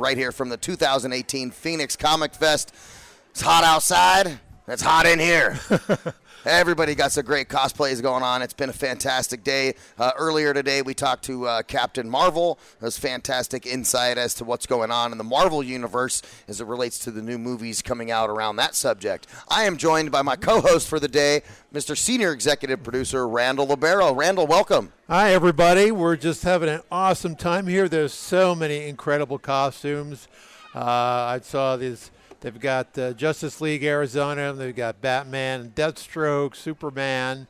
right here from the 2018 Phoenix Comic Fest. It's hot outside. It's hot in here. Everybody got some great cosplays going on. It's been a fantastic day. Uh, earlier today, we talked to uh, Captain Marvel. It was fantastic insight as to what's going on in the Marvel universe as it relates to the new movies coming out around that subject. I am joined by my co-host for the day, Mr. Senior Executive Producer Randall Libero. Randall, welcome. Hi, everybody. We're just having an awesome time here. There's so many incredible costumes. Uh, I saw these They've got uh, Justice League Arizona. They've got Batman, Deathstroke, Superman.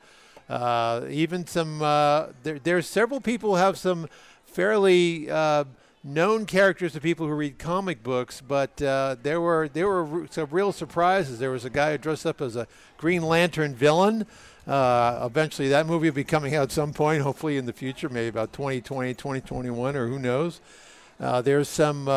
Uh, even some. Uh, there, there's several people have some fairly uh, known characters to people who read comic books, but uh, there were there were some real surprises. There was a guy who dressed up as a Green Lantern villain. Uh, eventually, that movie will be coming out at some point, hopefully in the future, maybe about 2020, 2021, or who knows. there's some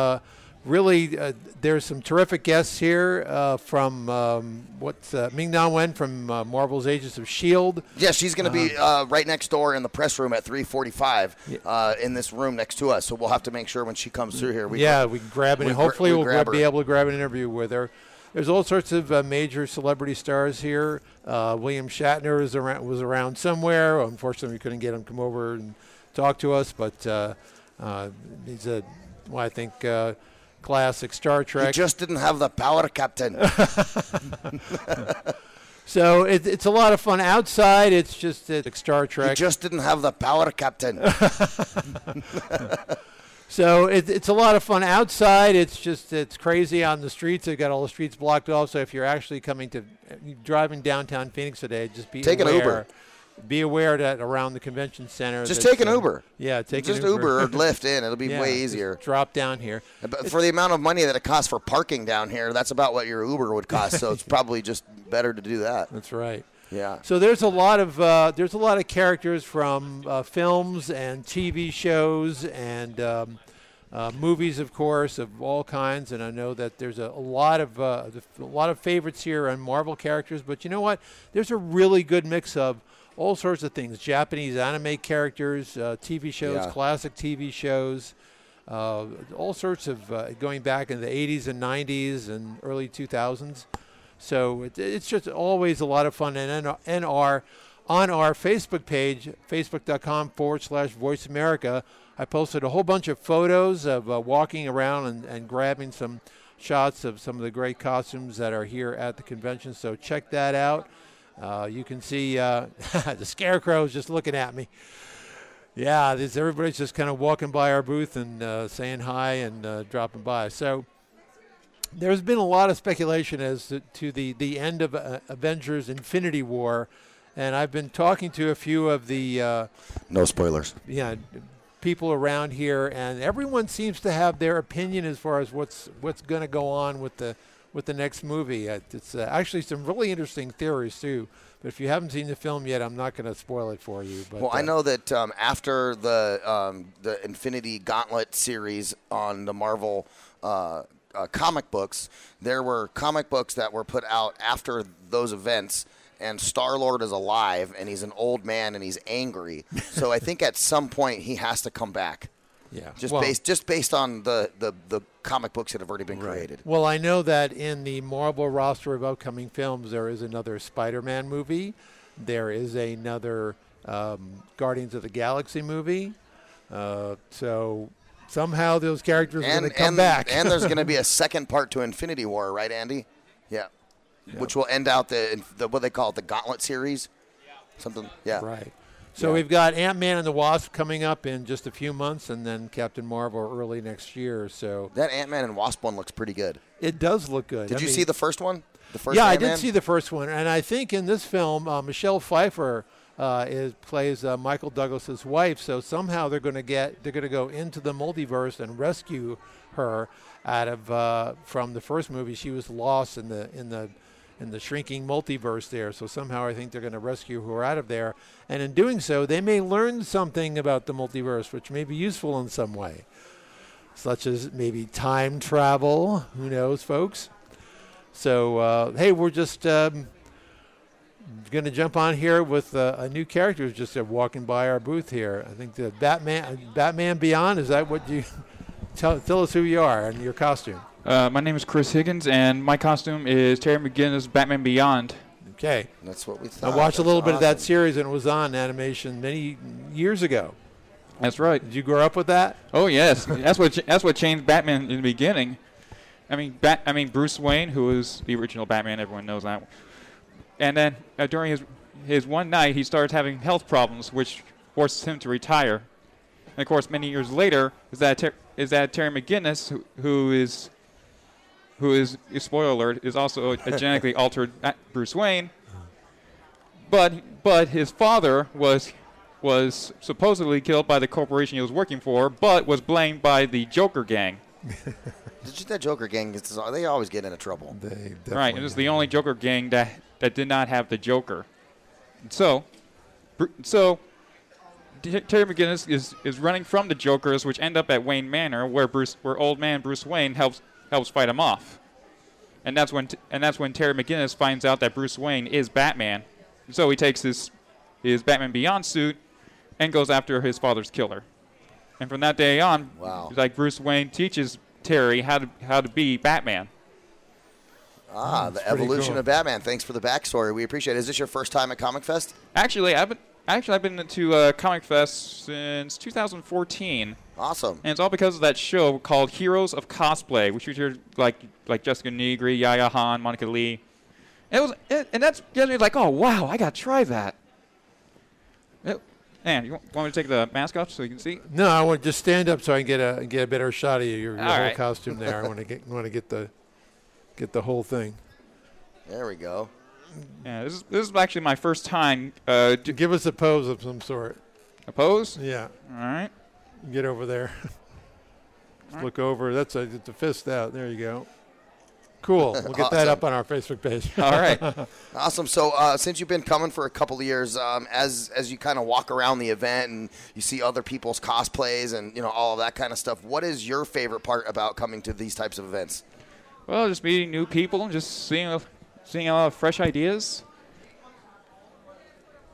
really, uh, there's some terrific guests here uh, from um, what's uh, Ming Na Wen from uh, Marvel's Agents of Shield. Yeah, she's going to be uh-huh. uh, right next door in the press room at 3:45 yeah. Uh, in this room next to us. So we'll have to make sure when she comes through here. We yeah, we can grab it. We hopefully, we we'll be able to grab an interview with her. There's all sorts of uh, major celebrity stars here. William Shatner is around, was around somewhere. Unfortunately, we couldn't get him to come over and talk to us, but he's a well, I think classic Star Trek. You just didn't have the power, Captain. so it, it's a lot of fun outside. It's just it's Star Trek. You just didn't have the power, Captain. so it, it's a lot of fun outside. It's just it's crazy on the streets. They've got all the streets blocked off. So if you're actually coming to driving downtown Phoenix today, just be take aware. an Uber be aware that around the convention center. Just take an uh, Uber. Yeah, take just an Uber. Just Uber or Lyft in. It'll be yeah, way easier. Drop down here. But for the amount of money that it costs for parking down here, that's about what your Uber would cost. so it's probably just better to do that. That's right. Yeah. So there's a lot of uh, there's a lot of characters from uh, films and TV shows and. Um, uh, movies, of course, of all kinds, and I know that there's a, a lot of uh, a lot of favorites here on Marvel characters. But you know what? There's a really good mix of all sorts of things Japanese anime characters, uh, TV shows, yeah. classic TV shows, uh, all sorts of uh, going back in the 80s and 90s and early 2000s. So it, it's just always a lot of fun. And, and our, on our Facebook page, facebook.com forward slash voice America, I posted a whole bunch of photos of uh, walking around and, and grabbing some shots of some of the great costumes that are here at the convention. So check that out. Uh, you can see uh, the scarecrow is just looking at me. Yeah, this, everybody's just kind of walking by our booth and uh, saying hi and uh, dropping by. So there's been a lot of speculation as to, to the, the end of uh, Avengers Infinity War. And I've been talking to a few of the. Uh, no spoilers. Yeah, people around here, and everyone seems to have their opinion as far as what's what's going to go on with the with the next movie. Uh, it's uh, actually some really interesting theories too. But if you haven't seen the film yet, I'm not going to spoil it for you. But, well, I uh, know that um, after the um, the Infinity Gauntlet series on the Marvel. Uh, uh, comic books. There were comic books that were put out after those events, and Star Lord is alive, and he's an old man, and he's angry. so I think at some point he has to come back. Yeah. Just well, based just based on the, the, the comic books that have already been right. created. Well, I know that in the Marvel roster of upcoming films, there is another Spider-Man movie. There is another um, Guardians of the Galaxy movie. Uh, so somehow those characters and, are going to come and, back. and there's going to be a second part to Infinity War, right, Andy? Yeah. Yep. Which will end out the, the what they call it, the Gauntlet series. Something. Yeah. Right. So yeah. we've got Ant Man and the Wasp coming up in just a few months, and then Captain Marvel early next year. So that Ant Man and Wasp one looks pretty good. It does look good. Did I you mean, see the first one? The first. Yeah, Ant-Man? I did see the first one, and I think in this film, uh, Michelle Pfeiffer uh, is plays uh, Michael Douglas's wife. So somehow they're going to get they're going to go into the multiverse and rescue her out of uh, from the first movie. She was lost in the in the in the shrinking multiverse there. So somehow I think they're going to rescue her out of there. And in doing so, they may learn something about the multiverse, which may be useful in some way, such as maybe time travel. Who knows, folks? So, uh, hey, we're just um, going to jump on here with uh, a new character who's just uh, walking by our booth here. I think the Batman, Batman Beyond, is that what you. tell, tell us who you are and your costume. Uh, my name is Chris Higgins, and my costume is Terry McGinnis' Batman Beyond. Okay. That's what we thought. I thought. watched a That's little bit of that awesome. series and it was on animation many years ago. That's right. Did you grow up with that? Oh yes, that's what ch- that's what changed Batman in the beginning. I mean, Bat- I mean Bruce Wayne, who was the original Batman, everyone knows that. And then uh, during his his one night, he started having health problems, which forced him to retire. And of course, many years later, is that Ter- is that Terry McGinnis, who, who is who is spoiler alert, is also a genetically altered Bruce Wayne. But but his father was was supposedly killed by the corporation he was working for, but was blamed by the Joker gang. Did you that Joker gang? gets- They always get into trouble. They Right, it was the only Joker gang that that did not have the Joker. So, so Terry McGinnis is, is running from the Jokers, which end up at Wayne Manor, where Bruce, where old man Bruce Wayne helps helps fight him off. And that's when t- and that's when Terry McGinnis finds out that Bruce Wayne is Batman. So he takes his his Batman Beyond suit and goes after his father's killer. And from that day on, Wow. like Bruce Wayne teaches Terry how to how to be Batman. Ah, the evolution cool. of Batman. Thanks for the backstory. We appreciate it. Is this your first time at Comic Fest? Actually, I've been actually I've been to uh, Comic Fest since 2014, Awesome. and it's all because of that show called Heroes of Cosplay, which featured like like Jessica Nigri, Yaya Han, Monika Lee. And it was it, and that's gets me like, oh wow, I got to try that. It, man, you want, want me to take the mask off so you can see? No, I want to just stand up so I can get a get a better shot of you, your, your whole right. costume there. I want to get want to get the get the whole thing. There we go. Yeah, this is this is actually my first time uh, do Give us a pose of some sort. a pose. Yeah, All right. Get over there. Alright. Look over. That's a, it's a fist out. There you go. Cool. We'll get that up on our Facebook page. All right. Awesome. So, uh, since you've been coming for a couple of years, um, as as you kind of walk around the event and you see other people's cosplays and you know all of that kind of stuff, what is your favorite part about coming to these types of events? Well, just meeting new people and just seeing a, seeing a lot of fresh ideas.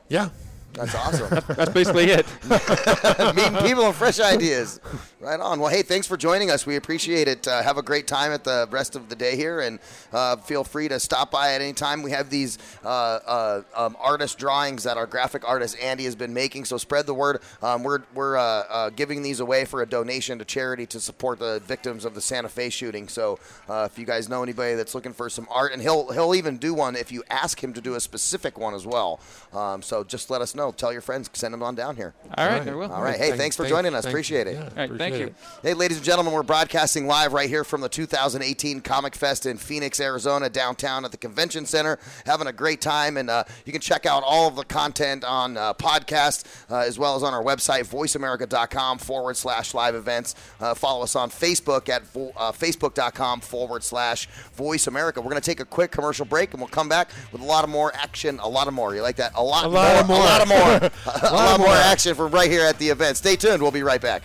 yeah. That's awesome. That's basically it. Meeting people and fresh ideas. Right on. Well, hey, thanks for joining us. We appreciate it. Uh, have a great time at the rest of the day here, and uh, feel free to stop by at any time. We have these uh, uh, um, artist drawings that our graphic artist Andy has been making. So spread the word. Um, we're we're uh, uh, giving these away for a donation to charity to support the victims of the Santa Fe shooting. So uh, if you guys know anybody that's looking for some art, and he'll he'll even do one if you ask him to do a specific one as well. Um, so just let us know. Tell your friends. Send them on down here. All right, Right. I will. All right. Hey, thanks for joining us. Appreciate it. Yeah, right, thank you. Hey, ladies and gentlemen, we're broadcasting live right here from the 2018 Comic Fest in Phoenix, Arizona, downtown at the Convention Center. Having a great time, and uh, you can check out all of the content on uh, podcast uh, as well as on our website, voiceamerica.com forward slash live events. Uh, follow us on Facebook at vo- uh, facebook.com forward slash voice America. We're going to take a quick commercial break, and we'll come back with a lot of more action. A lot of more. You like that? A lot, A lot more, more. A lot of more. a lot of more more. action from right here at the event. Stay tuned. We'll be right back.